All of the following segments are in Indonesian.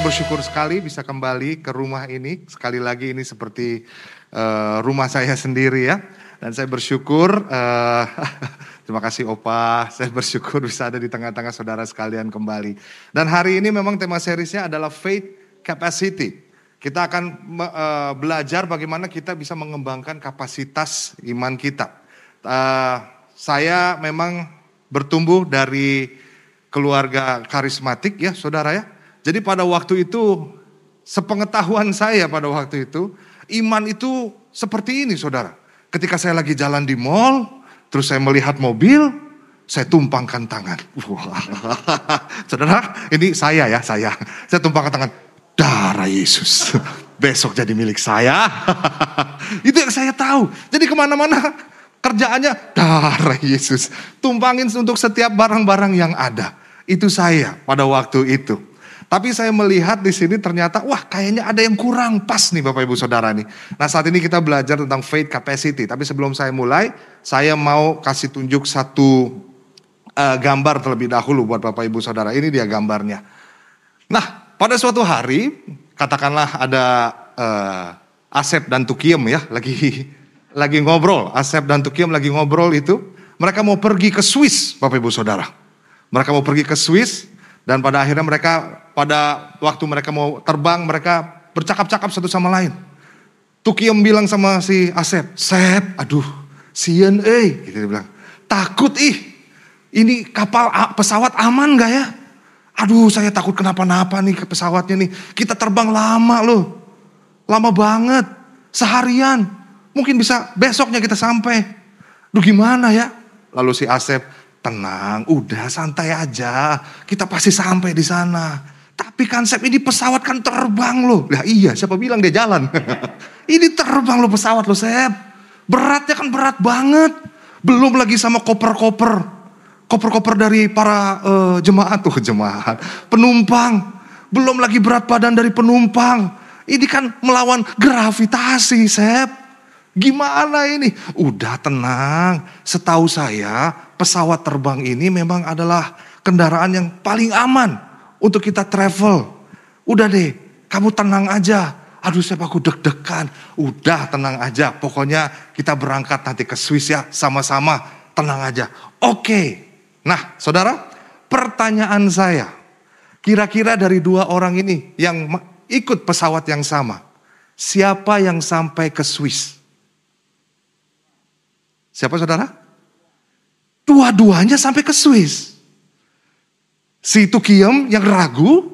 Saya bersyukur sekali bisa kembali ke rumah ini. Sekali lagi ini seperti uh, rumah saya sendiri ya. Dan saya bersyukur, uh, terima kasih Opa, saya bersyukur bisa ada di tengah-tengah saudara sekalian kembali. Dan hari ini memang tema seriesnya adalah Faith Capacity. Kita akan uh, belajar bagaimana kita bisa mengembangkan kapasitas iman kita. Uh, saya memang bertumbuh dari keluarga karismatik ya saudara ya. Jadi pada waktu itu, sepengetahuan saya pada waktu itu, iman itu seperti ini saudara. Ketika saya lagi jalan di mall, terus saya melihat mobil, saya tumpangkan tangan. saudara, ini saya ya, saya. Saya tumpangkan tangan, darah Yesus. Besok jadi milik saya. itu yang saya tahu. Jadi ke mana-mana kerjaannya darah Yesus. Tumpangin untuk setiap barang-barang yang ada. Itu saya pada waktu itu. Tapi saya melihat di sini ternyata wah kayaknya ada yang kurang pas nih Bapak Ibu Saudara nih. Nah saat ini kita belajar tentang faith capacity. Tapi sebelum saya mulai, saya mau kasih tunjuk satu uh, gambar terlebih dahulu buat Bapak Ibu Saudara. Ini dia gambarnya. Nah pada suatu hari, katakanlah ada uh, Asep dan Tukiem ya lagi lagi ngobrol. Asep dan Tukiem lagi ngobrol itu. Mereka mau pergi ke Swiss Bapak Ibu Saudara. Mereka mau pergi ke Swiss dan pada akhirnya mereka pada waktu mereka mau terbang mereka bercakap-cakap satu sama lain. Tukiem bilang sama si Asep, Sep, aduh, sian eh, gitu dia bilang, takut ih, ini kapal pesawat aman gak ya? Aduh saya takut kenapa-napa nih ke pesawatnya nih. Kita terbang lama loh, lama banget, seharian. Mungkin bisa besoknya kita sampai. Duh gimana ya? Lalu si Asep, Tenang, udah santai aja. Kita pasti sampai di sana. Tapi konsep ini pesawat kan terbang loh. Lah iya, siapa bilang dia jalan? ini terbang loh pesawat loh, Sep. Beratnya kan berat banget. Belum lagi sama koper-koper. Koper-koper dari para uh, jemaat tuh, jemaat. Penumpang. Belum lagi berat badan dari penumpang. Ini kan melawan gravitasi, Sep. Gimana ini? Udah tenang. Setahu saya pesawat terbang ini memang adalah kendaraan yang paling aman untuk kita travel. Udah deh, kamu tenang aja. Aduh saya aku deg-degan. Udah tenang aja. Pokoknya kita berangkat nanti ke Swiss ya. Sama-sama tenang aja. Oke. Nah saudara, pertanyaan saya. Kira-kira dari dua orang ini yang ikut pesawat yang sama. Siapa yang sampai ke Swiss? Siapa saudara? Dua-duanya sampai ke Swiss. Si Tukiem yang ragu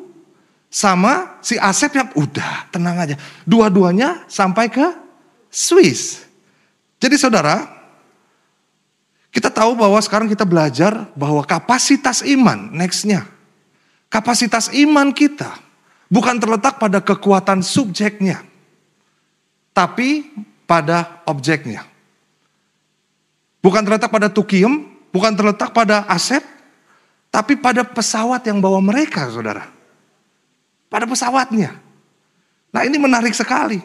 sama si Asep yang udah tenang aja. Dua-duanya sampai ke Swiss. Jadi saudara, kita tahu bahwa sekarang kita belajar bahwa kapasitas iman, nextnya. Kapasitas iman kita bukan terletak pada kekuatan subjeknya. Tapi pada objeknya. Bukan terletak pada Tukiem, bukan terletak pada aset, tapi pada pesawat yang bawa mereka, saudara. Pada pesawatnya. Nah ini menarik sekali.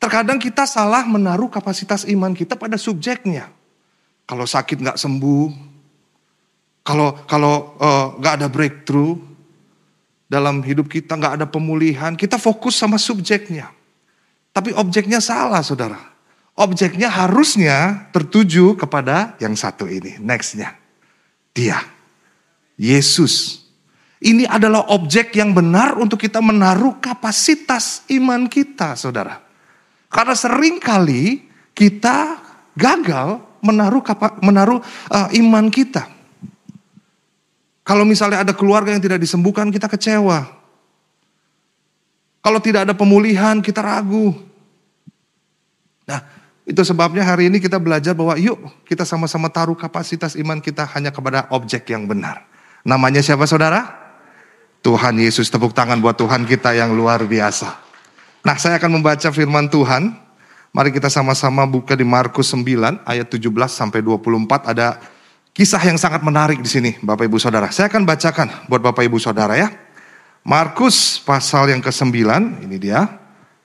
Terkadang kita salah menaruh kapasitas iman kita pada subjeknya. Kalau sakit nggak sembuh, kalau kalau uh, nggak ada breakthrough dalam hidup kita, nggak ada pemulihan, kita fokus sama subjeknya. Tapi objeknya salah, saudara. Objeknya harusnya tertuju kepada yang satu ini. Nextnya. Dia. Yesus. Ini adalah objek yang benar untuk kita menaruh kapasitas iman kita, saudara. Karena sering kali kita gagal menaruh menaruh uh, iman kita. Kalau misalnya ada keluarga yang tidak disembuhkan, kita kecewa. Kalau tidak ada pemulihan, kita ragu. Nah, itu sebabnya hari ini kita belajar bahwa yuk kita sama-sama taruh kapasitas iman kita hanya kepada objek yang benar. Namanya siapa saudara? Tuhan Yesus tepuk tangan buat Tuhan kita yang luar biasa. Nah saya akan membaca firman Tuhan. Mari kita sama-sama buka di Markus 9 ayat 17 sampai 24 ada kisah yang sangat menarik di sini Bapak Ibu Saudara. Saya akan bacakan buat Bapak Ibu Saudara ya. Markus pasal yang ke-9, ini dia.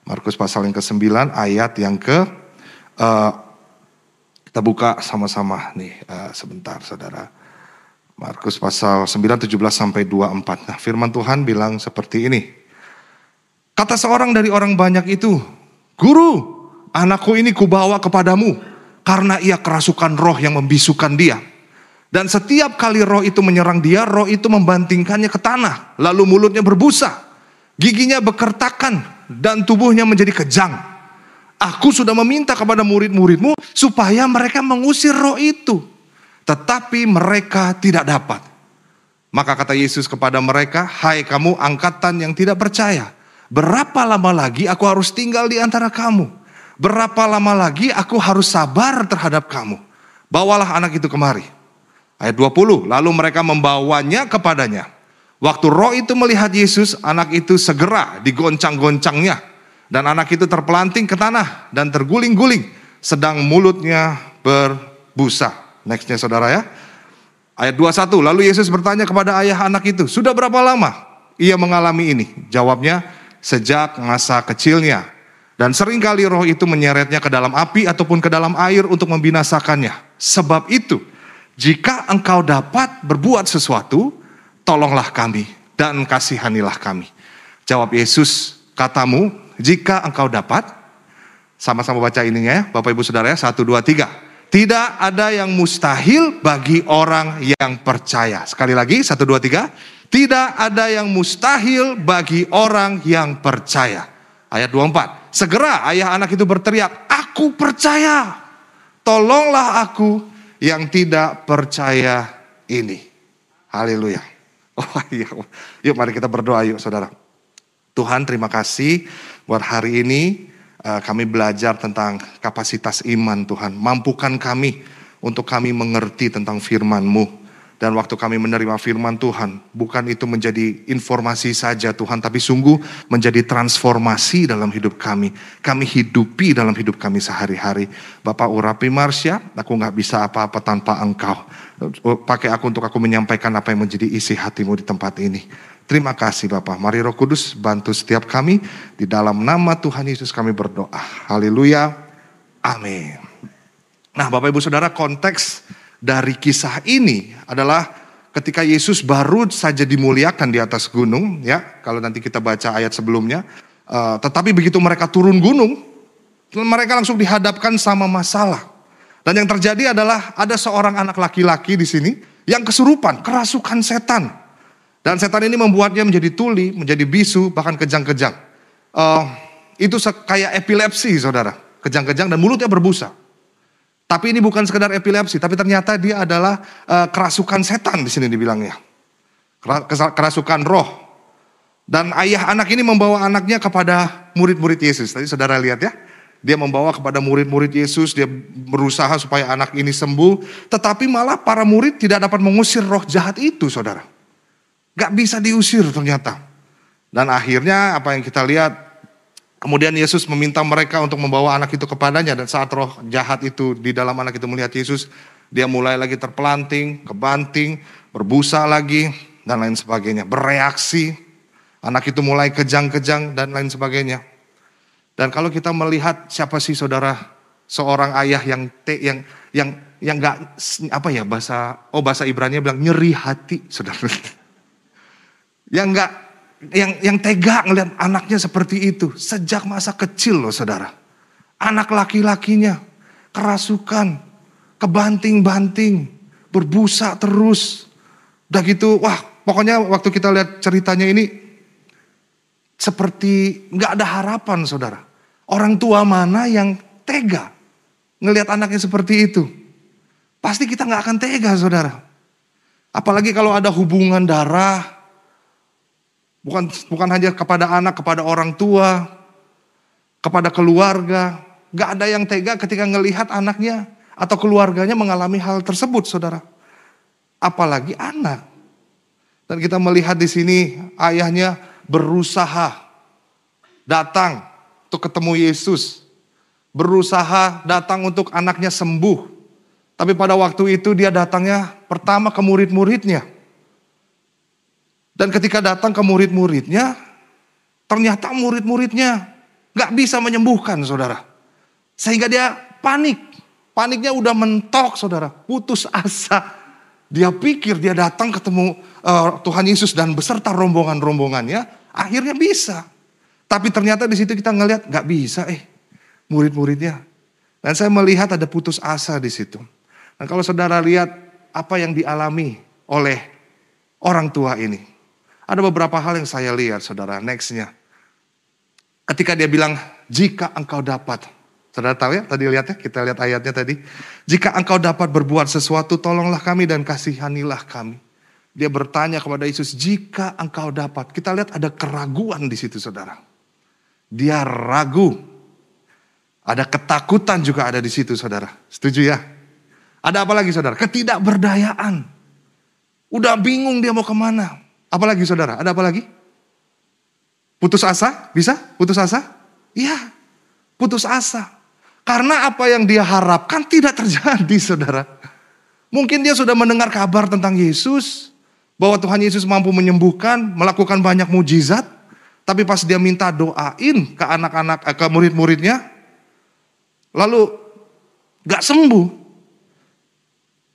Markus pasal yang ke-9 ayat yang ke Uh, kita buka sama-sama nih uh, sebentar saudara. Markus pasal 9, 17 sampai 24. Nah firman Tuhan bilang seperti ini. Kata seorang dari orang banyak itu, Guru, anakku ini kubawa kepadamu karena ia kerasukan roh yang membisukan dia. Dan setiap kali roh itu menyerang dia, roh itu membantingkannya ke tanah. Lalu mulutnya berbusa, giginya bekertakan, dan tubuhnya menjadi kejang. Aku sudah meminta kepada murid-muridmu supaya mereka mengusir roh itu. Tetapi mereka tidak dapat. Maka kata Yesus kepada mereka, Hai kamu angkatan yang tidak percaya. Berapa lama lagi aku harus tinggal di antara kamu? Berapa lama lagi aku harus sabar terhadap kamu? Bawalah anak itu kemari. Ayat 20, lalu mereka membawanya kepadanya. Waktu roh itu melihat Yesus, anak itu segera digoncang-goncangnya. Dan anak itu terpelanting ke tanah dan terguling-guling. Sedang mulutnya berbusa. Nextnya saudara ya. Ayat 21, lalu Yesus bertanya kepada ayah anak itu, sudah berapa lama ia mengalami ini? Jawabnya, sejak masa kecilnya. Dan sering kali roh itu menyeretnya ke dalam api ataupun ke dalam air untuk membinasakannya. Sebab itu, jika engkau dapat berbuat sesuatu, tolonglah kami dan kasihanilah kami. Jawab Yesus, katamu, jika engkau dapat, sama-sama baca ininya ya, Bapak Ibu Saudara ya, satu, dua, tiga. Tidak ada yang mustahil bagi orang yang percaya. Sekali lagi, satu, dua, tiga. Tidak ada yang mustahil bagi orang yang percaya. Ayat 24. Segera ayah anak itu berteriak, aku percaya. Tolonglah aku yang tidak percaya ini. Haleluya. Oh iya. Yuk mari kita berdoa yuk saudara. Tuhan terima kasih buat hari ini eh, kami belajar tentang kapasitas iman Tuhan. Mampukan kami untuk kami mengerti tentang firman-Mu. Dan waktu kami menerima firman Tuhan, bukan itu menjadi informasi saja Tuhan, tapi sungguh menjadi transformasi dalam hidup kami. Kami hidupi dalam hidup kami sehari-hari. Bapak urapi Marsya, aku nggak bisa apa-apa tanpa engkau. Pakai aku untuk aku menyampaikan apa yang menjadi isi hatimu di tempat ini. Terima kasih Bapak. Mari Roh Kudus bantu setiap kami. Di dalam nama Tuhan Yesus kami berdoa. Haleluya. Amin. Nah Bapak Ibu Saudara konteks dari kisah ini adalah ketika Yesus baru saja dimuliakan di atas gunung, ya, kalau nanti kita baca ayat sebelumnya, uh, tetapi begitu mereka turun gunung, mereka langsung dihadapkan sama masalah. Dan yang terjadi adalah ada seorang anak laki-laki di sini yang kesurupan, kerasukan setan. Dan setan ini membuatnya menjadi tuli, menjadi bisu, bahkan kejang-kejang. Uh, itu kayak epilepsi, saudara. Kejang-kejang dan mulutnya berbusa. Tapi ini bukan sekedar epilepsi, tapi ternyata dia adalah uh, kerasukan setan di sini dibilangnya. Kerasukan roh. Dan ayah anak ini membawa anaknya kepada murid-murid Yesus. Tadi saudara lihat ya. Dia membawa kepada murid-murid Yesus, dia berusaha supaya anak ini sembuh. Tetapi malah para murid tidak dapat mengusir roh jahat itu saudara. Gak bisa diusir ternyata. Dan akhirnya apa yang kita lihat Kemudian Yesus meminta mereka untuk membawa anak itu kepadanya dan saat roh jahat itu di dalam anak itu melihat Yesus, dia mulai lagi terpelanting, kebanting, berbusa lagi dan lain sebagainya, bereaksi. Anak itu mulai kejang-kejang dan lain sebagainya. Dan kalau kita melihat siapa sih saudara seorang ayah yang te, yang yang yang nggak apa ya bahasa oh bahasa Ibrani bilang nyeri hati saudara yang nggak yang yang tega ngelihat anaknya seperti itu sejak masa kecil loh saudara. Anak laki-lakinya kerasukan, kebanting-banting, berbusa terus. Udah gitu, wah pokoknya waktu kita lihat ceritanya ini seperti nggak ada harapan saudara. Orang tua mana yang tega ngelihat anaknya seperti itu? Pasti kita nggak akan tega saudara. Apalagi kalau ada hubungan darah, Bukan bukan hanya kepada anak, kepada orang tua, kepada keluarga. Gak ada yang tega ketika ngelihat anaknya atau keluarganya mengalami hal tersebut, saudara. Apalagi anak. Dan kita melihat di sini ayahnya berusaha datang untuk ketemu Yesus. Berusaha datang untuk anaknya sembuh. Tapi pada waktu itu dia datangnya pertama ke murid-muridnya. Dan ketika datang ke murid-muridnya, ternyata murid-muridnya gak bisa menyembuhkan saudara. Sehingga dia panik. Paniknya udah mentok saudara, putus asa. Dia pikir dia datang ketemu uh, Tuhan Yesus dan beserta rombongan-rombongannya, akhirnya bisa. Tapi ternyata di situ kita ngelihat nggak bisa eh murid-muridnya. Dan saya melihat ada putus asa di situ. Dan kalau saudara lihat apa yang dialami oleh orang tua ini. Ada beberapa hal yang saya lihat saudara, nextnya. Ketika dia bilang, jika engkau dapat. Saudara tahu ya, tadi lihat ya, kita lihat ayatnya tadi. Jika engkau dapat berbuat sesuatu, tolonglah kami dan kasihanilah kami. Dia bertanya kepada Yesus, jika engkau dapat. Kita lihat ada keraguan di situ saudara. Dia ragu. Ada ketakutan juga ada di situ saudara. Setuju ya? Ada apa lagi saudara? Ketidakberdayaan. Udah bingung dia mau ke mana. Apalagi saudara? Ada apa lagi? Putus asa? Bisa? Putus asa? Iya, putus asa. Karena apa yang dia harapkan tidak terjadi, saudara. Mungkin dia sudah mendengar kabar tentang Yesus, bahwa Tuhan Yesus mampu menyembuhkan, melakukan banyak mujizat, tapi pas dia minta doain ke anak-anak, eh, ke murid-muridnya, lalu gak sembuh.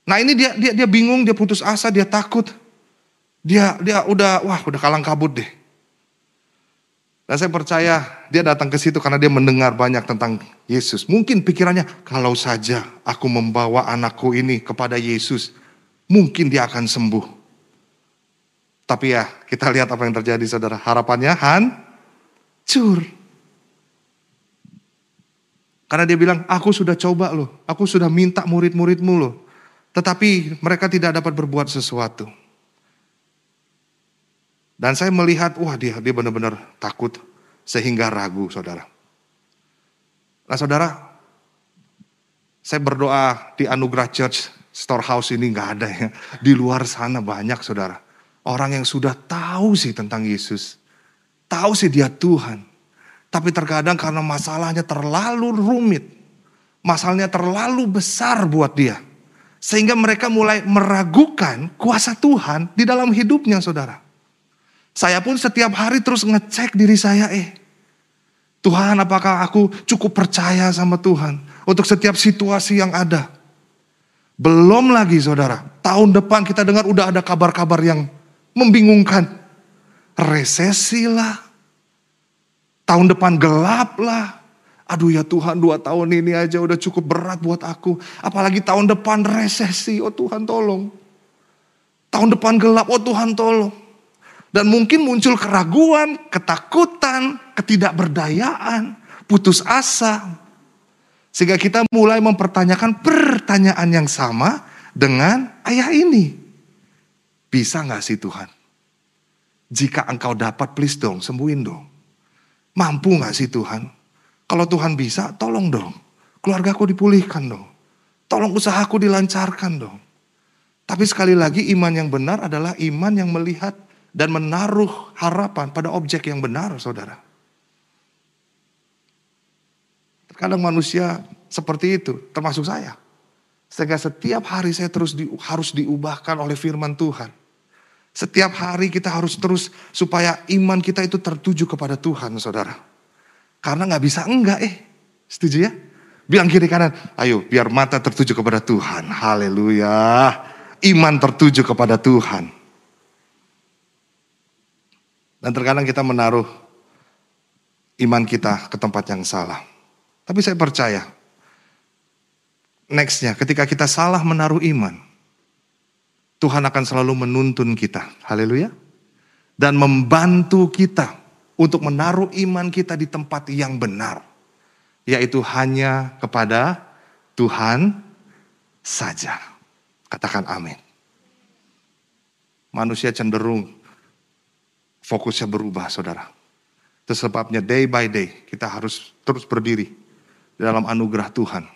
Nah ini dia dia dia bingung, dia putus asa, dia takut. Dia dia udah wah udah kalang kabut deh. Dan saya percaya dia datang ke situ karena dia mendengar banyak tentang Yesus. Mungkin pikirannya, kalau saja aku membawa anakku ini kepada Yesus, mungkin dia akan sembuh. Tapi ya, kita lihat apa yang terjadi saudara. Harapannya hancur. Karena dia bilang, aku sudah coba loh, aku sudah minta murid-muridmu loh. Tetapi mereka tidak dapat berbuat sesuatu. Dan saya melihat, wah dia dia benar-benar takut sehingga ragu, saudara. Nah saudara, saya berdoa di Anugerah Church Storehouse ini nggak ada ya. Di luar sana banyak saudara. Orang yang sudah tahu sih tentang Yesus. Tahu sih dia Tuhan. Tapi terkadang karena masalahnya terlalu rumit. Masalahnya terlalu besar buat dia. Sehingga mereka mulai meragukan kuasa Tuhan di dalam hidupnya saudara. Saya pun setiap hari terus ngecek diri saya, eh Tuhan apakah aku cukup percaya sama Tuhan untuk setiap situasi yang ada. Belum lagi saudara, tahun depan kita dengar udah ada kabar-kabar yang membingungkan. Resesi lah, tahun depan gelap lah. Aduh ya Tuhan dua tahun ini aja udah cukup berat buat aku. Apalagi tahun depan resesi, oh Tuhan tolong. Tahun depan gelap, oh Tuhan tolong. Dan mungkin muncul keraguan, ketakutan, ketidakberdayaan, putus asa. Sehingga kita mulai mempertanyakan pertanyaan yang sama dengan ayah ini. Bisa gak sih Tuhan? Jika engkau dapat please dong, sembuhin dong. Mampu gak sih Tuhan? Kalau Tuhan bisa, tolong dong. Keluargaku dipulihkan dong. Tolong usahaku dilancarkan dong. Tapi sekali lagi iman yang benar adalah iman yang melihat dan menaruh harapan pada objek yang benar, saudara. Terkadang manusia seperti itu, termasuk saya. Sehingga setiap hari saya terus di, harus diubahkan oleh firman Tuhan. Setiap hari kita harus terus supaya iman kita itu tertuju kepada Tuhan, saudara. Karena nggak bisa enggak eh, setuju ya? Bilang kiri kanan, ayo biar mata tertuju kepada Tuhan. Haleluya. Iman tertuju kepada Tuhan. Dan terkadang kita menaruh iman kita ke tempat yang salah. Tapi saya percaya, nextnya ketika kita salah menaruh iman, Tuhan akan selalu menuntun kita. Haleluya. Dan membantu kita untuk menaruh iman kita di tempat yang benar. Yaitu hanya kepada Tuhan saja. Katakan amin. Manusia cenderung fokusnya berubah saudara. Itu sebabnya day by day kita harus terus berdiri dalam anugerah Tuhan.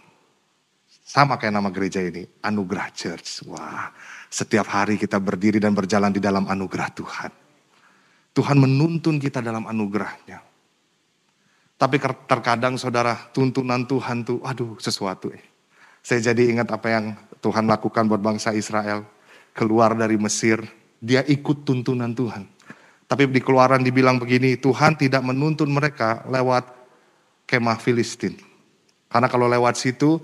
Sama kayak nama gereja ini, Anugerah Church. Wah, setiap hari kita berdiri dan berjalan di dalam anugerah Tuhan. Tuhan menuntun kita dalam anugerahnya. Tapi terkadang saudara, tuntunan Tuhan tuh, aduh sesuatu eh. Saya jadi ingat apa yang Tuhan lakukan buat bangsa Israel. Keluar dari Mesir, dia ikut tuntunan Tuhan. Tapi di keluaran dibilang begini, Tuhan tidak menuntun mereka lewat kemah Filistin. Karena kalau lewat situ,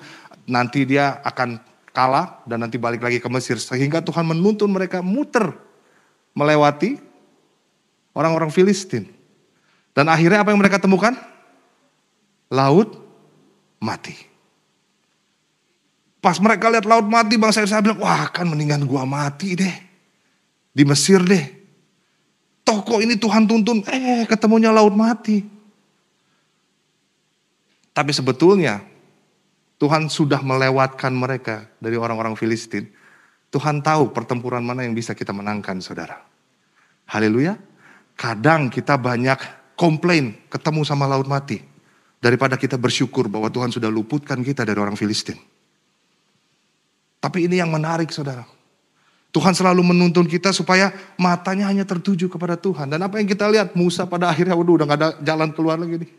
nanti dia akan kalah dan nanti balik lagi ke Mesir. Sehingga Tuhan menuntun mereka muter melewati orang-orang Filistin. Dan akhirnya apa yang mereka temukan? Laut mati. Pas mereka lihat laut mati, bangsa Israel bilang, wah kan mendingan gua mati deh. Di Mesir deh. Toko ini Tuhan tuntun, eh ketemunya laut mati. Tapi sebetulnya Tuhan sudah melewatkan mereka dari orang-orang Filistin. Tuhan tahu pertempuran mana yang bisa kita menangkan saudara. Haleluya. Kadang kita banyak komplain ketemu sama laut mati. Daripada kita bersyukur bahwa Tuhan sudah luputkan kita dari orang Filistin. Tapi ini yang menarik saudara. Tuhan selalu menuntun kita supaya matanya hanya tertuju kepada Tuhan. Dan apa yang kita lihat, Musa pada akhirnya waduh, udah gak ada jalan keluar lagi nih.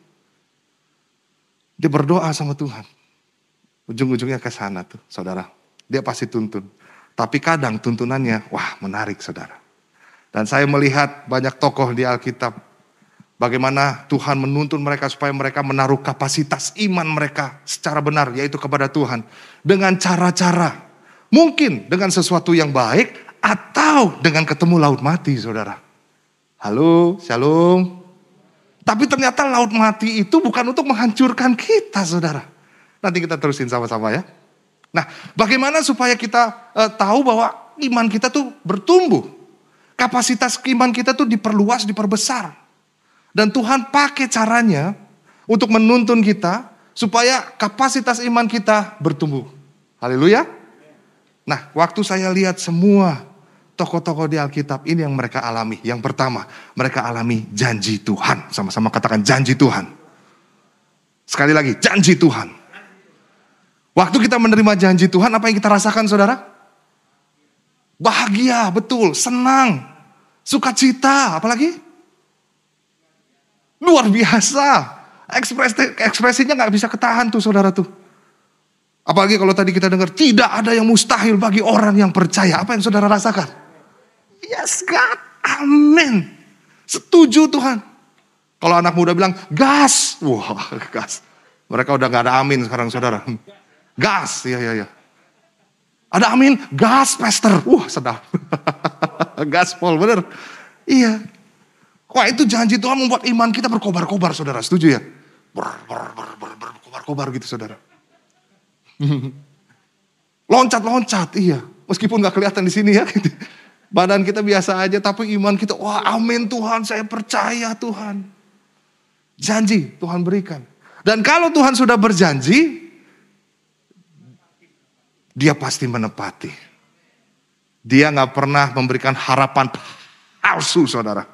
Dia berdoa sama Tuhan. Ujung-ujungnya ke sana tuh saudara. Dia pasti tuntun. Tapi kadang tuntunannya, wah menarik saudara. Dan saya melihat banyak tokoh di Alkitab. Bagaimana Tuhan menuntun mereka supaya mereka menaruh kapasitas iman mereka secara benar, yaitu kepada Tuhan. Dengan cara-cara Mungkin dengan sesuatu yang baik atau dengan ketemu laut mati, saudara. Halo, shalom. Tapi ternyata laut mati itu bukan untuk menghancurkan kita, saudara. Nanti kita terusin sama-sama ya. Nah, bagaimana supaya kita uh, tahu bahwa iman kita tuh bertumbuh. Kapasitas iman kita tuh diperluas, diperbesar. Dan Tuhan pakai caranya untuk menuntun kita supaya kapasitas iman kita bertumbuh. Haleluya. Nah, waktu saya lihat semua tokoh-tokoh di Alkitab ini yang mereka alami. Yang pertama, mereka alami janji Tuhan. Sama-sama katakan janji Tuhan. Sekali lagi, janji Tuhan. Waktu kita menerima janji Tuhan, apa yang kita rasakan saudara? Bahagia, betul, senang, sukacita, apalagi? Luar biasa. Ekspresi, ekspresinya nggak bisa ketahan tuh saudara tuh. Apalagi kalau tadi kita dengar tidak ada yang mustahil bagi orang yang percaya. Apa yang saudara rasakan? Yes God, amin. Setuju Tuhan. Kalau anak muda bilang gas, wah gas. Mereka udah gak ada amin sekarang saudara. Gas, iya iya iya. Ada amin, gas pester. Wah sedap. Gaspol, bener. Iya. Wah itu janji Tuhan membuat iman kita berkobar-kobar saudara. Setuju ya? Ber, ber, ber, ber, berkobar-kobar gitu saudara. Loncat-loncat, iya. Meskipun gak kelihatan di sini ya. Badan kita biasa aja, tapi iman kita, wah amin Tuhan, saya percaya Tuhan. Janji Tuhan berikan. Dan kalau Tuhan sudah berjanji, dia pasti menepati. Dia gak pernah memberikan harapan palsu, saudara.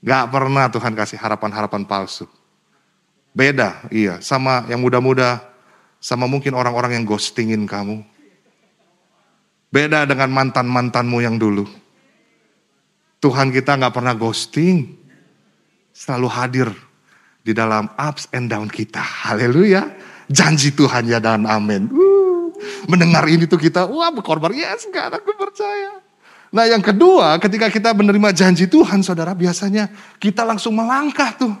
Gak pernah Tuhan kasih harapan-harapan palsu. Beda, iya. Sama yang muda-muda sama mungkin orang-orang yang ghostingin kamu. Beda dengan mantan-mantanmu yang dulu. Tuhan kita nggak pernah ghosting. Selalu hadir di dalam ups and down kita. Haleluya. Janji Tuhan ya dan amin. Mendengar ini tuh kita, wah berkorban. Yes, gak aku percaya. Nah yang kedua, ketika kita menerima janji Tuhan, saudara, biasanya kita langsung melangkah tuh.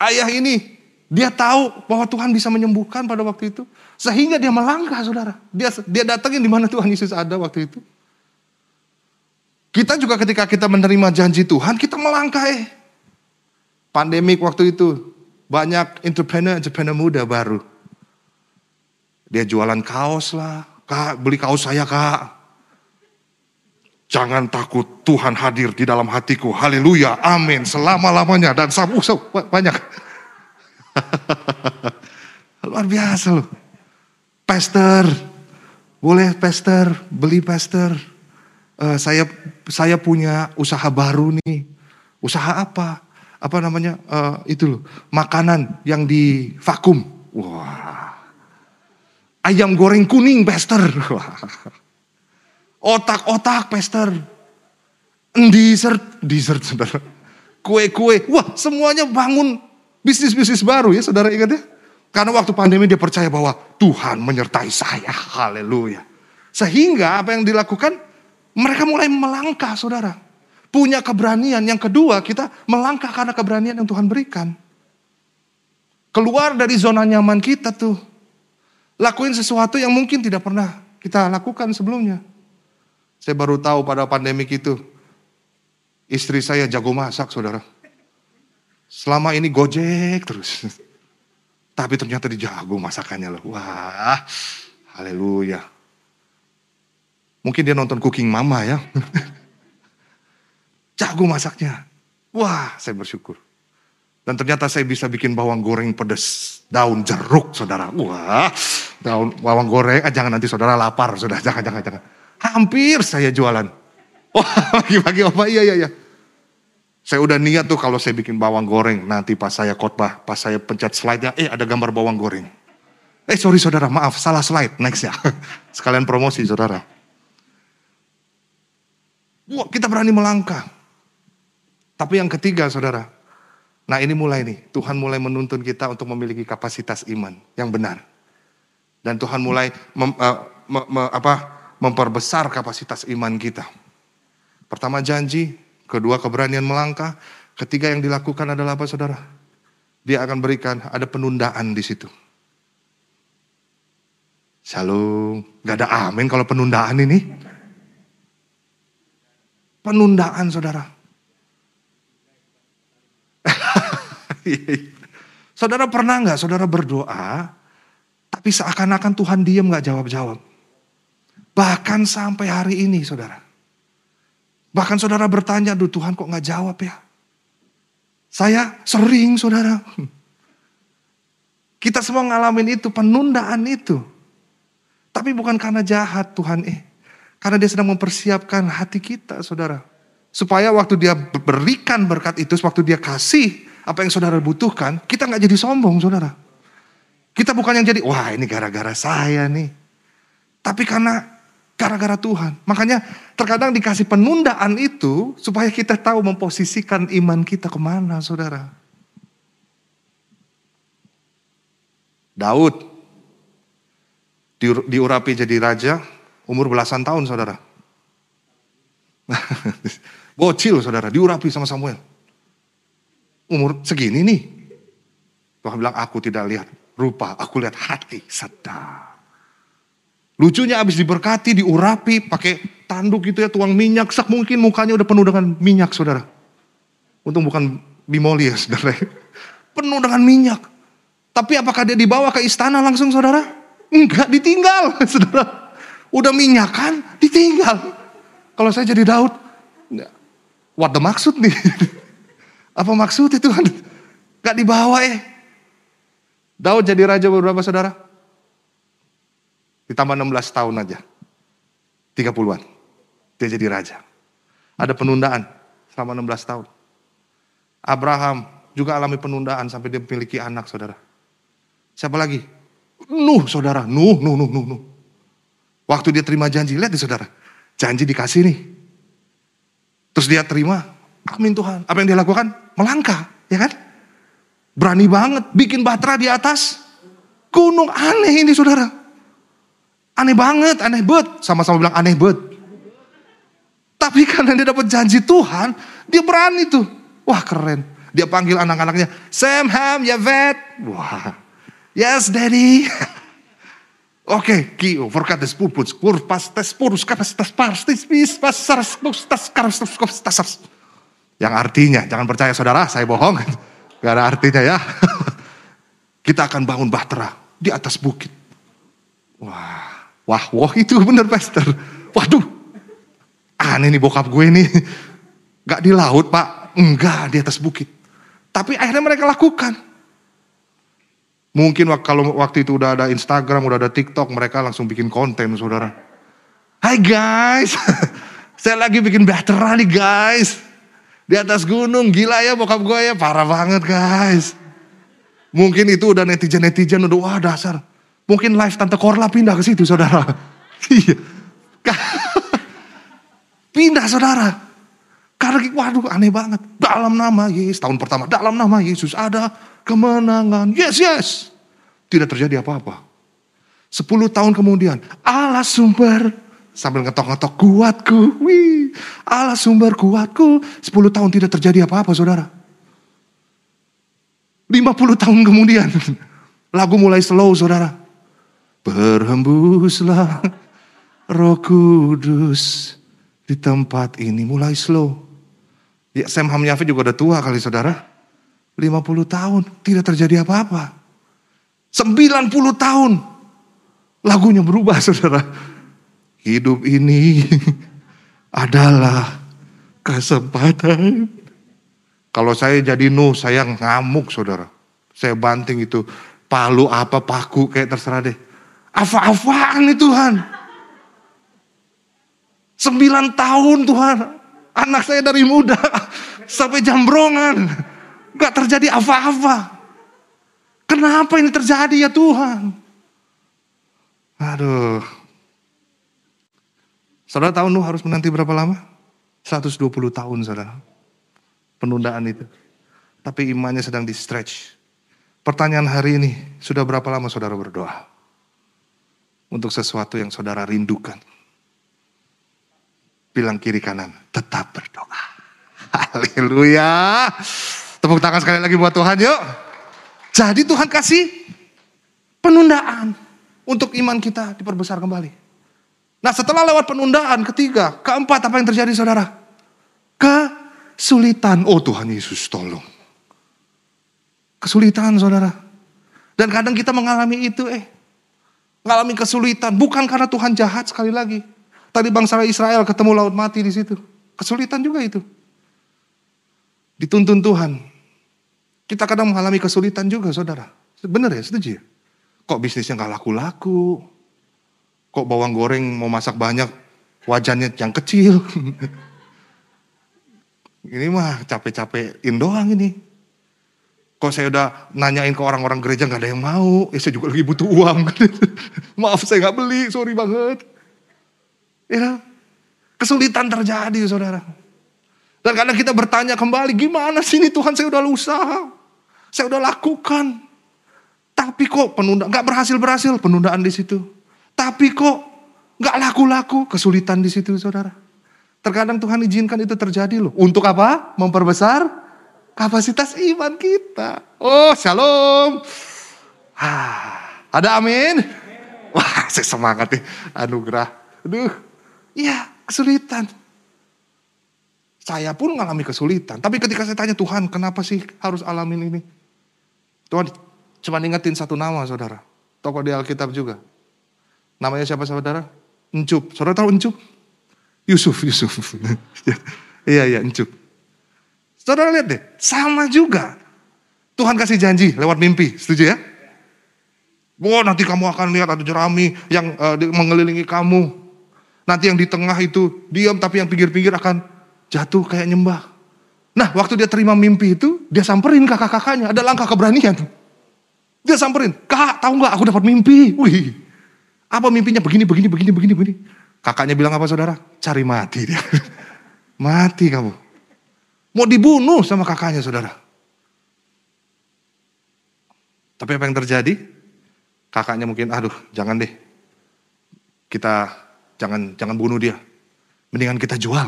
Ayah ini dia tahu bahwa Tuhan bisa menyembuhkan pada waktu itu. Sehingga dia melangkah saudara. Dia, dia datangin di mana Tuhan Yesus ada waktu itu. Kita juga ketika kita menerima janji Tuhan, kita melangkah eh. Pandemik waktu itu, banyak entrepreneur-entrepreneur muda baru. Dia jualan kaos lah. Kak, beli kaos saya kak. Jangan takut Tuhan hadir di dalam hatiku. Haleluya, amin. Selama-lamanya. Dan sabu, banyak. Luar biasa loh. Pastor, boleh pastor, beli pastor. Uh, saya saya punya usaha baru nih. Usaha apa? Apa namanya? Uh, itu loh, makanan yang di vakum. Wah. Ayam goreng kuning, pastor. Otak-otak, pastor. Dessert, dessert. Kue-kue. Wah, semuanya bangun Bisnis-bisnis baru ya saudara ingat ya. Karena waktu pandemi dia percaya bahwa Tuhan menyertai saya. Haleluya. Sehingga apa yang dilakukan? Mereka mulai melangkah saudara. Punya keberanian. Yang kedua kita melangkah karena keberanian yang Tuhan berikan. Keluar dari zona nyaman kita tuh. Lakuin sesuatu yang mungkin tidak pernah kita lakukan sebelumnya. Saya baru tahu pada pandemik itu. Istri saya jago masak, saudara. Selama ini gojek terus. Tapi ternyata dijago masakannya loh. Wah, haleluya. Mungkin dia nonton Cooking Mama ya. jago masaknya. Wah, saya bersyukur. Dan ternyata saya bisa bikin bawang goreng pedas. Daun jeruk, saudara. Wah, daun bawang goreng. Ah, jangan nanti saudara lapar, sudah. Jangan, jangan, jangan. Hampir saya jualan. Wah, pagi-pagi apa? Iya, iya, iya. Saya udah niat tuh kalau saya bikin bawang goreng. Nanti pas saya khotbah, pas saya pencet slide-nya, eh ada gambar bawang goreng. Eh sorry saudara, maaf salah slide. Next ya. Sekalian promosi saudara. Wah, kita berani melangkah. Tapi yang ketiga saudara, nah ini mulai nih, Tuhan mulai menuntun kita untuk memiliki kapasitas iman yang benar. Dan Tuhan mulai mem, uh, me, me, apa, memperbesar kapasitas iman kita. Pertama janji, kedua keberanian melangkah, ketiga yang dilakukan adalah apa saudara? Dia akan berikan, ada penundaan di situ. Shalom, gak ada amin kalau penundaan ini. Penundaan saudara. saudara pernah nggak saudara berdoa, tapi seakan-akan Tuhan diam nggak jawab-jawab. Bahkan sampai hari ini saudara. Bahkan saudara bertanya, duh Tuhan kok nggak jawab ya? Saya sering saudara. Kita semua ngalamin itu, penundaan itu. Tapi bukan karena jahat Tuhan eh. Karena dia sedang mempersiapkan hati kita saudara. Supaya waktu dia berikan berkat itu, waktu dia kasih apa yang saudara butuhkan, kita nggak jadi sombong saudara. Kita bukan yang jadi, wah ini gara-gara saya nih. Tapi karena Gara-gara Tuhan. Makanya terkadang dikasih penundaan itu supaya kita tahu memposisikan iman kita ke mana saudara. Daud diurapi jadi raja umur belasan tahun saudara. Bocil saudara, diurapi sama Samuel. Umur segini nih. Tuhan bilang aku tidak lihat rupa, aku lihat hati. Sedap. Lucunya abis diberkati, diurapi, pakai tanduk gitu ya, tuang minyak. Sak mungkin mukanya udah penuh dengan minyak saudara. Untung bukan bimoli ya saudara. Penuh dengan minyak. Tapi apakah dia dibawa ke istana langsung saudara? Enggak, ditinggal saudara. Udah minyak kan, ditinggal. Kalau saya jadi Daud, what the maksud nih? Apa maksud itu? Gak dibawa eh. Daud jadi raja beberapa saudara? Ditambah 16 tahun aja. 30-an. Dia jadi raja. Ada penundaan selama 16 tahun. Abraham juga alami penundaan sampai dia memiliki anak saudara. Siapa lagi? Nuh saudara. Nuh, Nuh, Nuh, Nuh, Nuh. Waktu dia terima janji, lihat nih saudara. Janji dikasih nih. Terus dia terima, amin Tuhan. Apa yang dia lakukan? Melangkah, ya kan? Berani banget, bikin batra di atas gunung aneh ini saudara. Aneh banget, aneh bet. Sama-sama bilang aneh bet. Tapi karena dia dapat janji Tuhan, dia berani tuh. Wah keren. Dia panggil anak-anaknya, Sam, Ham, Yavet. Wah, yes daddy. Oke, kio, forkat des pupus, kurpas tes purus, kapas tes parstis, bis, pasars, pustas, karstus, kostasars. Yang artinya, jangan percaya saudara, saya bohong. Gak ada artinya ya. Kita akan bangun bahtera di atas bukit. Wah, Wah, wah itu bener pastor. Waduh, aneh nih bokap gue nih. Gak di laut pak, enggak di atas bukit. Tapi akhirnya mereka lakukan. Mungkin kalau waktu itu udah ada Instagram, udah ada TikTok, mereka langsung bikin konten saudara. Hai guys, saya lagi bikin bahtera nih guys. Di atas gunung, gila ya bokap gue ya, parah banget guys. Mungkin itu udah netizen-netizen udah wah dasar. Mungkin live Tante Korla pindah ke situ saudara. Iya. pindah saudara. Karena waduh aneh banget. Dalam nama Yesus. Tahun pertama dalam nama Yesus ada kemenangan. Yes, yes. Tidak terjadi apa-apa. Sepuluh tahun kemudian Allah sumber sambil ngetok-ngetok kuatku. Wih, Allah sumber kuatku. Sepuluh tahun tidak terjadi apa-apa saudara. Lima puluh tahun kemudian lagu mulai slow saudara. Berhembuslah roh kudus di tempat ini mulai slow. Ya Sam Hamyafi juga udah tua kali saudara. 50 tahun tidak terjadi apa-apa. 90 tahun lagunya berubah saudara. Hidup ini adalah kesempatan. Kalau saya jadi Nuh, saya ngamuk saudara. Saya banting itu palu apa paku kayak terserah deh. Apa-apaan nih Tuhan? Sembilan tahun Tuhan. Anak saya dari muda sampai jambrongan. Gak terjadi apa-apa. Kenapa ini terjadi ya Tuhan? Aduh. Saudara tahu Nuh harus menanti berapa lama? 120 tahun saudara. Penundaan itu. Tapi imannya sedang di stretch. Pertanyaan hari ini, sudah berapa lama saudara berdoa? Untuk sesuatu yang saudara rindukan. Bilang kiri kanan, tetap berdoa. Haleluya. Tepuk tangan sekali lagi buat Tuhan yuk. Jadi Tuhan kasih penundaan untuk iman kita diperbesar kembali. Nah setelah lewat penundaan ketiga, keempat apa yang terjadi saudara? Kesulitan. Oh Tuhan Yesus tolong. Kesulitan saudara. Dan kadang kita mengalami itu eh. Mengalami kesulitan. Bukan karena Tuhan jahat sekali lagi. Tadi bangsa Israel ketemu laut mati di situ. Kesulitan juga itu. Dituntun Tuhan. Kita kadang mengalami kesulitan juga saudara. Benar ya, setuju ya? Kok bisnisnya nggak laku-laku? Kok bawang goreng mau masak banyak, wajannya yang kecil? ini mah capek-capekin doang ini. Kok saya udah nanyain ke orang-orang gereja nggak ada yang mau, ya saya juga lagi butuh uang. Maaf saya nggak beli, sorry banget. Ya, kesulitan terjadi saudara. Dan kadang kita bertanya kembali, gimana sih ini Tuhan saya udah usaha, saya udah lakukan. Tapi kok penunda, nggak berhasil-berhasil penundaan di situ. Tapi kok nggak laku-laku kesulitan di situ saudara. Terkadang Tuhan izinkan itu terjadi loh. Untuk apa? Memperbesar kapasitas iman kita. Oh shalom. Ah, ada amin? Wah saya semangat nih. Anugerah. Aduh. Iya kesulitan. Saya pun mengalami kesulitan. Tapi ketika saya tanya Tuhan kenapa sih harus alamin ini? Tuhan cuma ingetin satu nama saudara. Tokoh di Alkitab juga. Namanya siapa saudara? Encup. Saudara tahu Encup? Yusuf, Yusuf. iya, iya, Encup. Saudara lihat deh, sama juga. Tuhan kasih janji lewat mimpi, setuju ya? Wah nanti kamu akan lihat ada jerami yang uh, mengelilingi kamu. Nanti yang di tengah itu diam tapi yang pinggir-pinggir akan jatuh kayak nyembah. Nah waktu dia terima mimpi itu, dia samperin kakak-kakaknya. Ada langkah keberanian. Dia samperin, kak tahu nggak aku dapat mimpi. Wih, apa mimpinya begini, begini, begini, begini, begini. Kakaknya bilang apa saudara? Cari mati dia. mati kamu. Mau dibunuh sama kakaknya saudara. Tapi apa yang terjadi? Kakaknya mungkin, aduh jangan deh. Kita jangan jangan bunuh dia. Mendingan kita jual.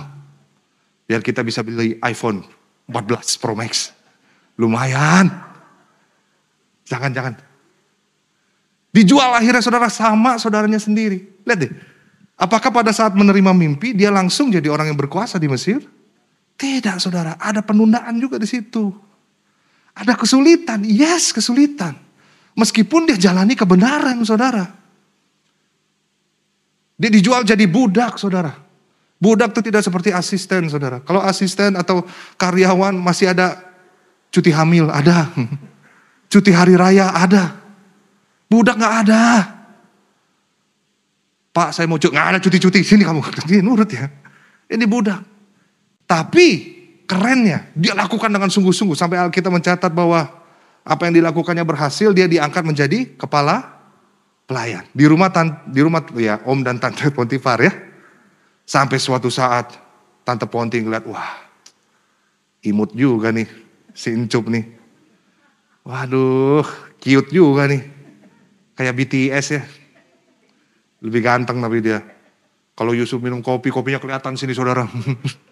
Biar kita bisa beli iPhone 14 Pro Max. Lumayan. Jangan, jangan. Dijual akhirnya saudara sama saudaranya sendiri. Lihat deh. Apakah pada saat menerima mimpi dia langsung jadi orang yang berkuasa di Mesir? Tidak saudara, ada penundaan juga di situ. Ada kesulitan, yes kesulitan. Meskipun dia jalani kebenaran saudara. Dia dijual jadi budak saudara. Budak itu tidak seperti asisten saudara. Kalau asisten atau karyawan masih ada cuti hamil, ada. Cuti hari raya, ada. Budak nggak ada. Pak saya mau cuti, nggak ada cuti-cuti, sini kamu. Ini nurut ya. Ini budak. Tapi kerennya, dia lakukan dengan sungguh-sungguh. Sampai kita mencatat bahwa apa yang dilakukannya berhasil, dia diangkat menjadi kepala pelayan. Di rumah tan, di rumah ya om dan tante Pontifar ya. Sampai suatu saat tante Ponti ngeliat, wah imut juga nih si Incup nih. Waduh, cute juga nih. Kayak BTS ya. Lebih ganteng tapi dia. Kalau Yusuf minum kopi, kopinya kelihatan sini saudara.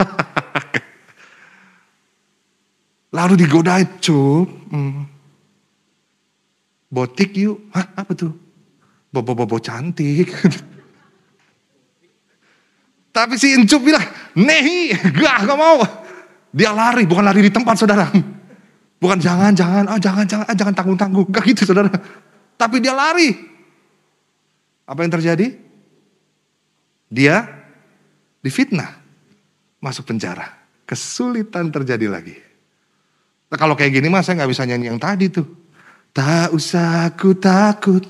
Lalu digodain, cup. Hmm. Botik yuk. Hah, apa tuh? Bobo-bobo cantik. Tapi si Encup bilang, nehi, gak, gak mau. Dia lari, bukan lari di tempat saudara. Bukan jangan, jangan, ah jangan, jangan, ah, jangan tanggung-tanggung. Gak gitu saudara. Tapi dia lari. Apa yang terjadi? Dia difitnah. Masuk penjara. Kesulitan terjadi lagi. Nah, kalau kayak gini mah saya nggak bisa nyanyi yang tadi tuh. Tak usah aku takut,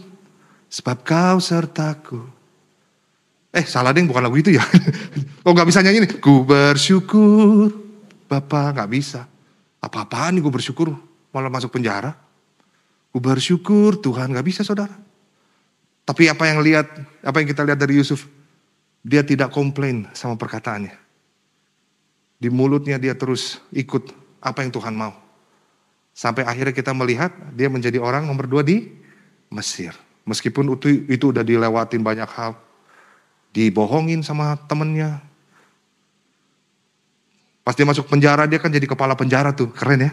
sebab kau sertaku. Eh salah deh bukan lagu itu ya. Kok nggak bisa nyanyi nih? Ku bersyukur, Bapak nggak bisa. Apa-apaan nih gue bersyukur, malah masuk penjara. Ku bersyukur Tuhan nggak bisa saudara. Tapi apa yang lihat, apa yang kita lihat dari Yusuf, dia tidak komplain sama perkataannya. Di mulutnya dia terus ikut apa yang Tuhan mau. Sampai akhirnya kita melihat dia menjadi orang nomor dua di Mesir. Meskipun itu, itu udah dilewatin banyak hal. Dibohongin sama temennya. Pas dia masuk penjara dia kan jadi kepala penjara tuh. Keren ya.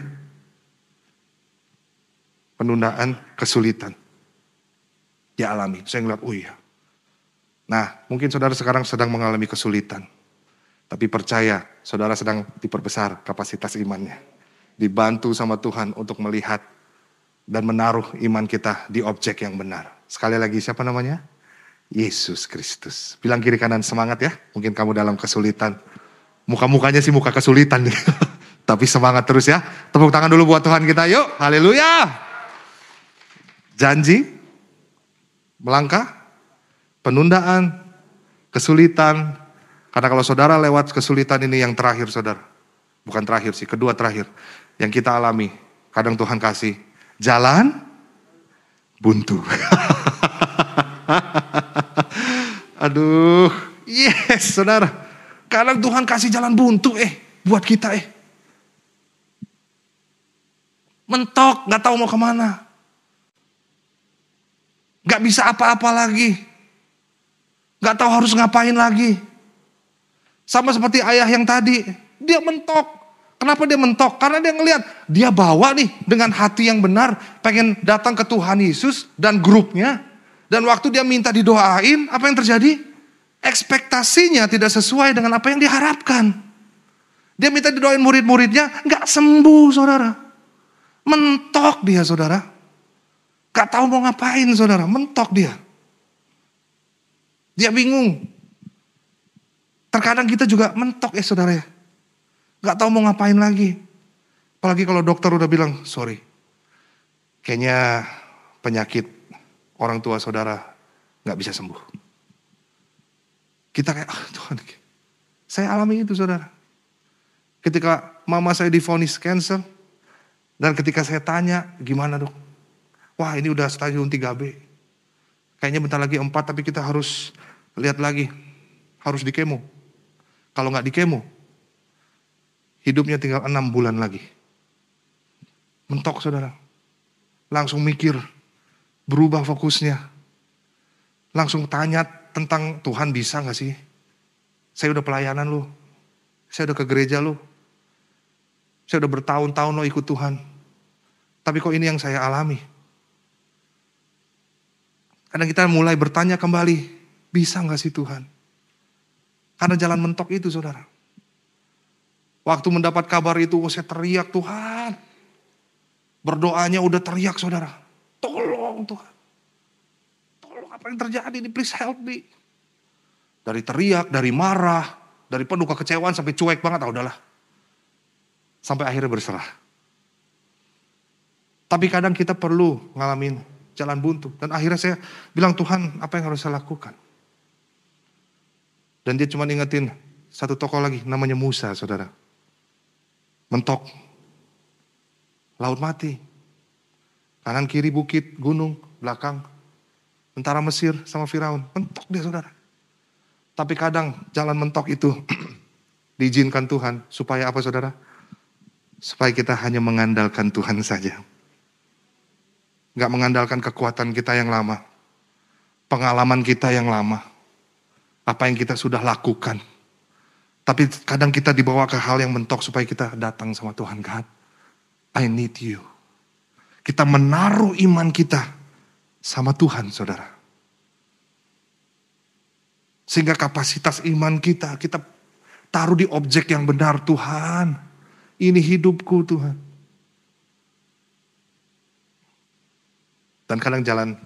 Penundaan kesulitan. Dia alami. Saya ngeliat, oh iya. Nah mungkin saudara sekarang sedang mengalami kesulitan. Tapi percaya saudara sedang diperbesar kapasitas imannya. Dibantu sama Tuhan untuk melihat dan menaruh iman kita di objek yang benar. Sekali lagi siapa namanya? Yesus Kristus. Bilang kiri kanan semangat ya. Mungkin kamu dalam kesulitan. Muka-mukanya sih muka kesulitan. Tapi semangat terus ya. Tepuk tangan dulu buat Tuhan kita yuk. Haleluya. Janji. Melangkah. Penundaan. Kesulitan. Karena kalau saudara lewat kesulitan ini yang terakhir saudara. Bukan terakhir sih, kedua terakhir. Yang kita alami. Kadang Tuhan kasih jalan buntu. Aduh, yes saudara. Kadang Tuhan kasih jalan buntu eh buat kita eh. Mentok, gak tahu mau ke mana. Gak bisa apa-apa lagi. Gak tahu harus ngapain lagi. Sama seperti ayah yang tadi. Dia mentok. Kenapa dia mentok? Karena dia ngelihat dia bawa nih dengan hati yang benar, pengen datang ke Tuhan Yesus dan grupnya. Dan waktu dia minta didoain, apa yang terjadi? Ekspektasinya tidak sesuai dengan apa yang diharapkan. Dia minta didoain murid-muridnya, nggak sembuh saudara. Mentok dia saudara. Gak tahu mau ngapain saudara, mentok dia. Dia bingung. Terkadang kita juga mentok ya saudara ya. Gak tahu mau ngapain lagi. Apalagi kalau dokter udah bilang, sorry. Kayaknya penyakit orang tua saudara gak bisa sembuh. Kita kayak, ah Tuhan, saya alami itu saudara. Ketika mama saya difonis cancer, dan ketika saya tanya, gimana dok? Wah ini udah stadium 3B. Kayaknya bentar lagi 4, tapi kita harus lihat lagi. Harus di kemo. Kalau nggak di kemo, Hidupnya tinggal enam bulan lagi. Mentok saudara. Langsung mikir. Berubah fokusnya. Langsung tanya tentang Tuhan bisa gak sih? Saya udah pelayanan loh. Saya udah ke gereja loh. Saya udah bertahun-tahun lo ikut Tuhan. Tapi kok ini yang saya alami? Kadang kita mulai bertanya kembali, bisa gak sih Tuhan? Karena jalan mentok itu saudara. Waktu mendapat kabar itu saya teriak Tuhan. Berdoanya udah teriak saudara. Tolong Tuhan. Tolong apa yang terjadi ini please help me. Dari teriak, dari marah, dari penuh kekecewaan sampai cuek banget. Ah udahlah. Sampai akhirnya berserah. Tapi kadang kita perlu ngalamin jalan buntu. Dan akhirnya saya bilang Tuhan apa yang harus saya lakukan. Dan dia cuma ingetin satu tokoh lagi namanya Musa saudara mentok. Laut mati. Kanan kiri bukit, gunung, belakang. Tentara Mesir sama Firaun. Mentok dia saudara. Tapi kadang jalan mentok itu diizinkan Tuhan. Supaya apa saudara? Supaya kita hanya mengandalkan Tuhan saja. Gak mengandalkan kekuatan kita yang lama. Pengalaman kita yang lama. Apa yang kita sudah lakukan tapi kadang kita dibawa ke hal yang mentok supaya kita datang sama Tuhan. God, I need you. Kita menaruh iman kita sama Tuhan, saudara. Sehingga kapasitas iman kita, kita taruh di objek yang benar Tuhan. Ini hidupku Tuhan. Dan kadang jalan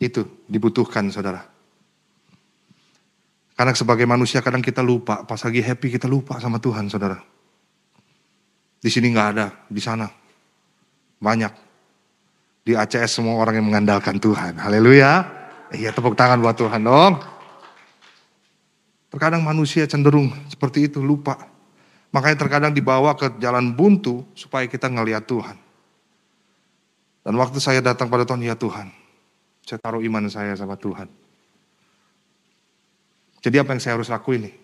itu dibutuhkan saudara. Karena sebagai manusia kadang kita lupa, pas lagi happy kita lupa sama Tuhan saudara. Di sini nggak ada, di sana banyak. Di ACS semua orang yang mengandalkan Tuhan. Haleluya. Iya tepuk tangan buat Tuhan dong. Terkadang manusia cenderung seperti itu, lupa. Makanya terkadang dibawa ke jalan buntu supaya kita ngeliat Tuhan. Dan waktu saya datang pada Tuhan, ya Tuhan, saya taruh iman saya sama Tuhan. Jadi apa yang saya harus lakuin nih?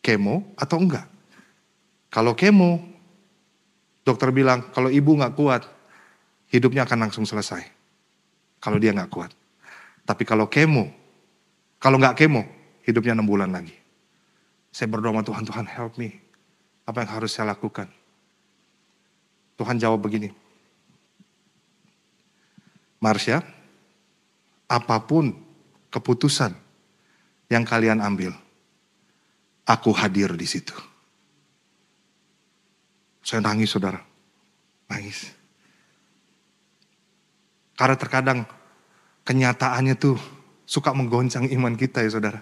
Kemo atau enggak? Kalau kemo, dokter bilang kalau ibu nggak kuat, hidupnya akan langsung selesai. Kalau dia nggak kuat. Tapi kalau kemo, kalau nggak kemo, hidupnya enam bulan lagi. Saya berdoa sama Tuhan, Tuhan help me. Apa yang harus saya lakukan? Tuhan jawab begini, Marsha, apa pun keputusan yang kalian ambil, aku hadir di situ. Saya nangis saudara, nangis. Karena terkadang kenyataannya tuh suka menggoncang iman kita ya saudara.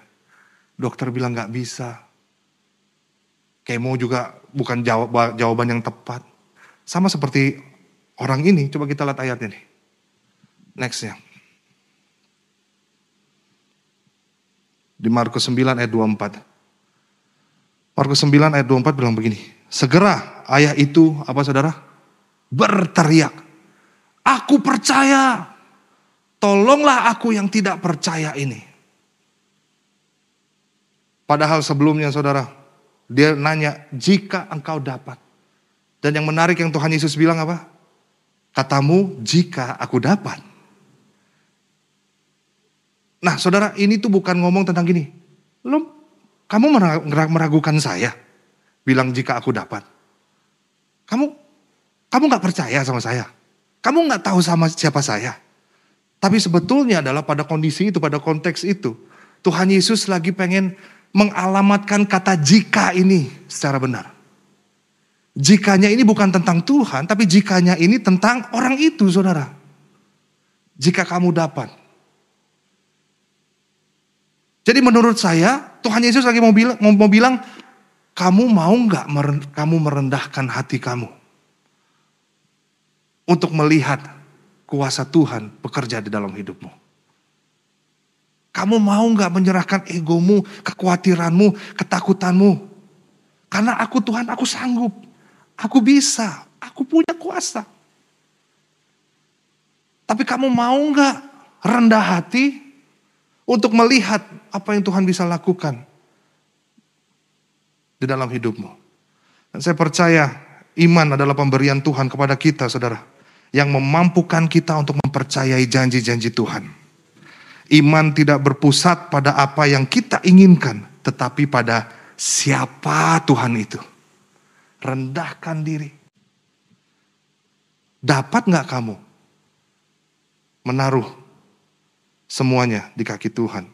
Dokter bilang gak bisa. Kemo juga bukan jawab, jawaban yang tepat. Sama seperti orang ini, coba kita lihat ayatnya nih. Next Di Markus 9 ayat 24. Markus 9 ayat 24 bilang begini. Segera ayah itu, apa saudara? Berteriak. Aku percaya. Tolonglah aku yang tidak percaya ini. Padahal sebelumnya saudara, dia nanya, jika engkau dapat. Dan yang menarik yang Tuhan Yesus bilang apa? Katamu, jika aku dapat. Nah saudara ini tuh bukan ngomong tentang gini. Lo, kamu meragukan saya. Bilang jika aku dapat. Kamu kamu gak percaya sama saya. Kamu gak tahu sama siapa saya. Tapi sebetulnya adalah pada kondisi itu, pada konteks itu. Tuhan Yesus lagi pengen mengalamatkan kata jika ini secara benar. Jikanya ini bukan tentang Tuhan, tapi jikanya ini tentang orang itu saudara. Jika kamu dapat. Jadi menurut saya Tuhan Yesus lagi mau bilang, mau bilang kamu mau nggak kamu merendahkan hati kamu untuk melihat kuasa Tuhan bekerja di dalam hidupmu. Kamu mau nggak menyerahkan egomu, kekhawatiranmu, ketakutanmu? Karena aku Tuhan, aku sanggup, aku bisa, aku punya kuasa. Tapi kamu mau nggak rendah hati untuk melihat apa yang Tuhan bisa lakukan di dalam hidupmu. Dan saya percaya iman adalah pemberian Tuhan kepada kita, saudara, yang memampukan kita untuk mempercayai janji-janji Tuhan. Iman tidak berpusat pada apa yang kita inginkan, tetapi pada siapa Tuhan itu. Rendahkan diri. Dapat nggak kamu menaruh semuanya di kaki Tuhan?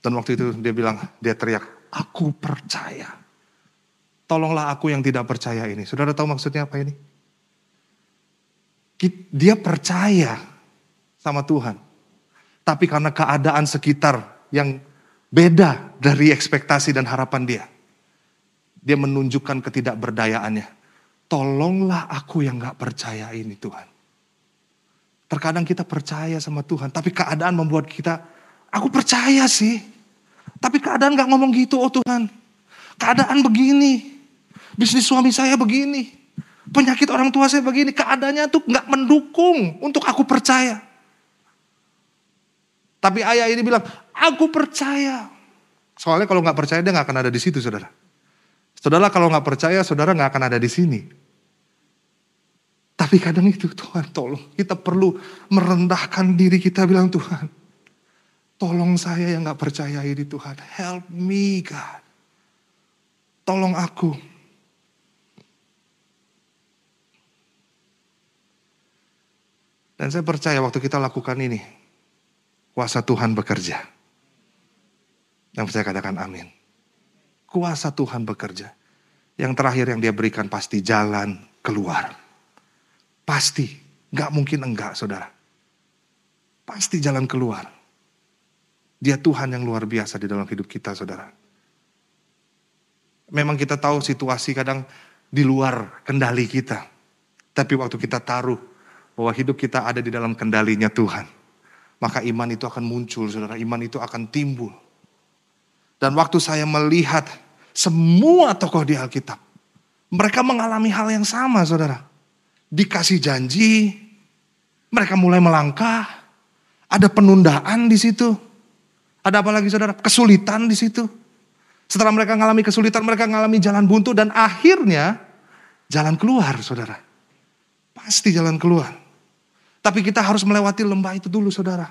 Dan waktu itu dia bilang, dia teriak, aku percaya. Tolonglah aku yang tidak percaya ini. Saudara tahu maksudnya apa ini? Dia percaya sama Tuhan. Tapi karena keadaan sekitar yang beda dari ekspektasi dan harapan dia. Dia menunjukkan ketidakberdayaannya. Tolonglah aku yang gak percaya ini Tuhan. Terkadang kita percaya sama Tuhan, tapi keadaan membuat kita Aku percaya sih. Tapi keadaan gak ngomong gitu, oh Tuhan. Keadaan begini. Bisnis suami saya begini. Penyakit orang tua saya begini. Keadaannya tuh gak mendukung untuk aku percaya. Tapi ayah ini bilang, aku percaya. Soalnya kalau gak percaya dia gak akan ada di situ saudara. Saudara kalau gak percaya saudara gak akan ada di sini. Tapi kadang itu Tuhan tolong kita perlu merendahkan diri kita bilang Tuhan Tolong saya yang gak percaya ini Tuhan. Help me God. Tolong aku. Dan saya percaya waktu kita lakukan ini. Kuasa Tuhan bekerja. Yang saya katakan amin. kuasa Tuhan bekerja. Yang terakhir yang dia berikan pasti jalan keluar. Pasti, nggak mungkin enggak saudara. Pasti jalan keluar. Dia Tuhan yang luar biasa di dalam hidup kita saudara. Memang kita tahu situasi kadang di luar kendali kita. Tapi waktu kita taruh bahwa hidup kita ada di dalam kendalinya Tuhan. Maka iman itu akan muncul saudara, iman itu akan timbul. Dan waktu saya melihat semua tokoh di Alkitab, mereka mengalami hal yang sama saudara. Dikasih janji, mereka mulai melangkah, ada penundaan di situ. Ada apa lagi saudara? Kesulitan di situ. Setelah mereka mengalami kesulitan, mereka mengalami jalan buntu dan akhirnya jalan keluar saudara. Pasti jalan keluar. Tapi kita harus melewati lembah itu dulu saudara.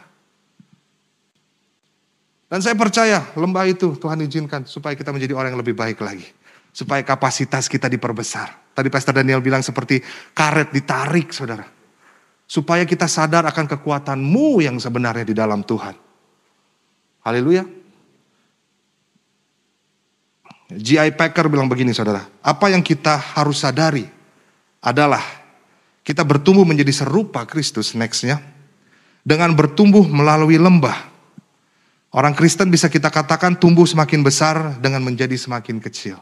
Dan saya percaya lembah itu Tuhan izinkan supaya kita menjadi orang yang lebih baik lagi. Supaya kapasitas kita diperbesar. Tadi Pastor Daniel bilang seperti karet ditarik saudara. Supaya kita sadar akan kekuatanmu yang sebenarnya di dalam Tuhan. Haleluya. G.I. Packer bilang begini saudara. Apa yang kita harus sadari adalah kita bertumbuh menjadi serupa Kristus nextnya. Dengan bertumbuh melalui lembah Orang Kristen bisa kita katakan tumbuh semakin besar dengan menjadi semakin kecil.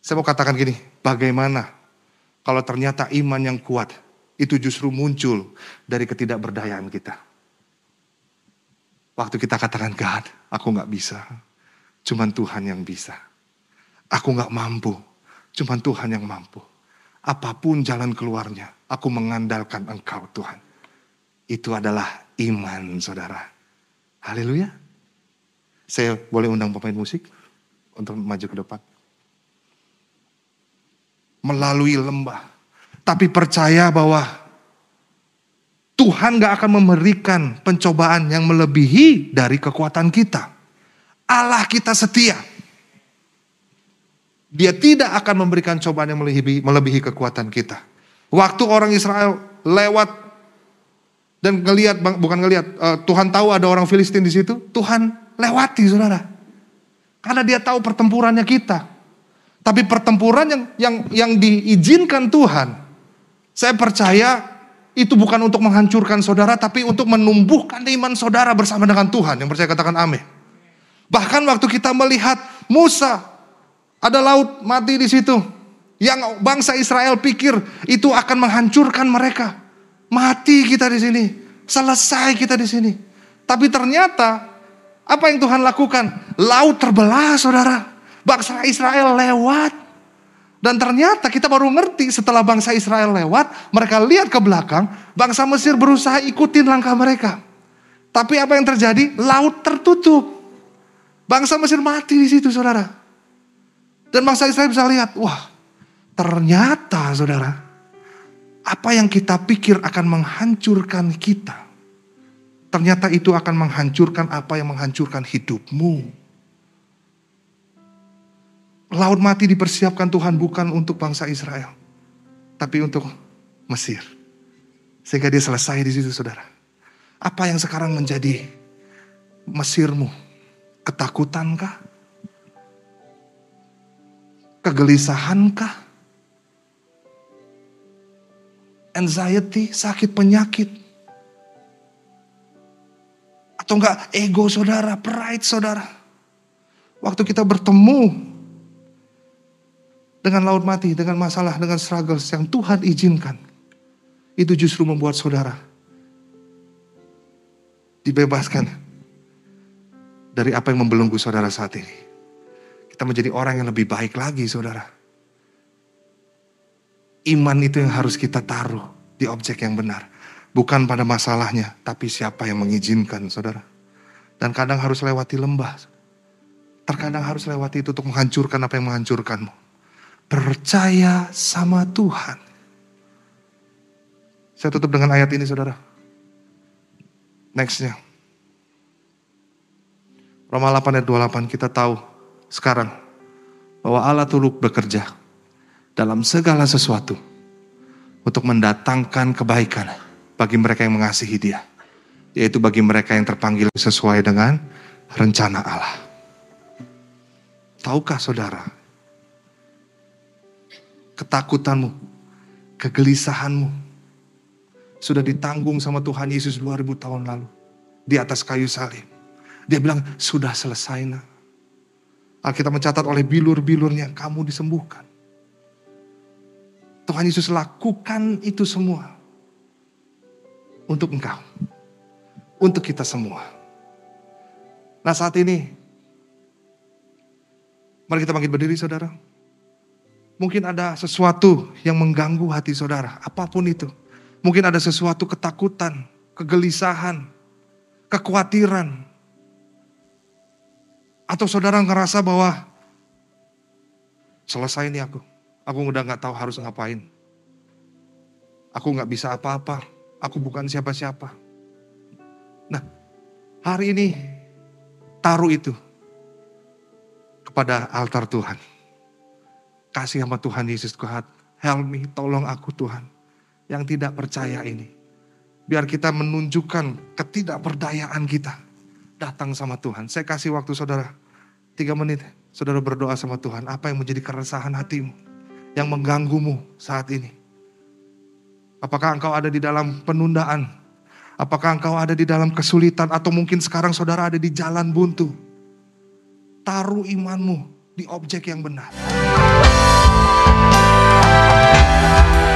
Saya mau katakan gini, bagaimana kalau ternyata iman yang kuat itu justru muncul dari ketidakberdayaan kita. Waktu kita katakan, God, aku gak bisa. Cuman Tuhan yang bisa. Aku gak mampu. Cuman Tuhan yang mampu. Apa pun jalan keluarnya, aku mengandalkan Engkau Tuhan. Itu adalah iman saudara. Haleluya. Saya boleh undang pemain musik untuk maju ke depan. Melalui lembah. Tapi percaya bahwa Tuhan gak akan memberikan pencobaan yang melebihi dari kekuatan kita. Allah kita setia. Dia tidak akan memberikan cobaan yang melebihi, melebihi kekuatan kita. Waktu orang Israel lewat dan ngelihat bukan ngelihat uh, Tuhan tahu ada orang Filistin di situ, Tuhan lewati Saudara. Karena dia tahu pertempurannya kita. Tapi pertempuran yang yang yang diizinkan Tuhan, saya percaya itu bukan untuk menghancurkan saudara, tapi untuk menumbuhkan iman saudara bersama dengan Tuhan. Yang percaya katakan amin. Bahkan waktu kita melihat Musa, ada laut mati di situ. Yang bangsa Israel pikir itu akan menghancurkan mereka. Mati kita di sini. Selesai kita di sini. Tapi ternyata apa yang Tuhan lakukan? Laut terbelah saudara. Bangsa Israel lewat. Dan ternyata kita baru ngerti setelah bangsa Israel lewat. Mereka lihat ke belakang. Bangsa Mesir berusaha ikutin langkah mereka. Tapi apa yang terjadi? Laut tertutup. Bangsa Mesir mati di situ saudara. Dan bangsa Israel bisa lihat. Wah ternyata saudara apa yang kita pikir akan menghancurkan kita, ternyata itu akan menghancurkan apa yang menghancurkan hidupmu. Laut mati dipersiapkan Tuhan bukan untuk bangsa Israel, tapi untuk Mesir. Sehingga dia selesai di situ saudara. Apa yang sekarang menjadi Mesirmu? Ketakutankah? Kegelisahankah? anxiety, sakit penyakit. Atau enggak ego saudara, pride saudara. Waktu kita bertemu dengan laut mati, dengan masalah, dengan struggles yang Tuhan izinkan. Itu justru membuat saudara dibebaskan dari apa yang membelenggu saudara saat ini. Kita menjadi orang yang lebih baik lagi saudara. Iman itu yang harus kita taruh di objek yang benar. Bukan pada masalahnya, tapi siapa yang mengizinkan, saudara. Dan kadang harus lewati lembah. Terkadang harus lewati itu untuk menghancurkan apa yang menghancurkanmu. Percaya sama Tuhan. Saya tutup dengan ayat ini, saudara. Nextnya. Roma 8 ayat 28 kita tahu sekarang bahwa Allah turut bekerja dalam segala sesuatu untuk mendatangkan kebaikan bagi mereka yang mengasihi Dia, yaitu bagi mereka yang terpanggil sesuai dengan rencana Allah. Tahukah saudara, ketakutanmu, kegelisahanmu sudah ditanggung sama Tuhan Yesus 2000 tahun lalu di atas kayu salib. Dia bilang, sudah selesai nak. Alkitab mencatat oleh bilur-bilurnya, kamu disembuhkan. Tuhan Yesus lakukan itu semua untuk engkau, untuk kita semua. Nah saat ini, mari kita bangkit berdiri saudara. Mungkin ada sesuatu yang mengganggu hati saudara, apa pun itu. Mungkin ada sesuatu ketakutan, kegelisahan, kekhawatiran. Atau saudara ngerasa bahwa selesai ini aku. Aku udah gak tahu harus ngapain. Aku gak bisa apa-apa. Aku bukan siapa-siapa. Nah, hari ini taruh itu kepada altar Tuhan. Kasih sama Tuhan Yesus Tuhan. Help me, tolong aku Tuhan. Yang tidak percaya ini. Biar kita menunjukkan ketidakperdayaan kita. Datang sama Tuhan. Saya kasih waktu saudara. Tiga menit. Saudara berdoa sama Tuhan. Apa yang menjadi keresahan hatimu yang mengganggumu saat ini? Apakah engkau ada di dalam penundaan? Apakah engkau ada di dalam kesulitan atau mungkin sekarang saudara ada di jalan buntu? Taruh imanmu di objek yang benar. Bye.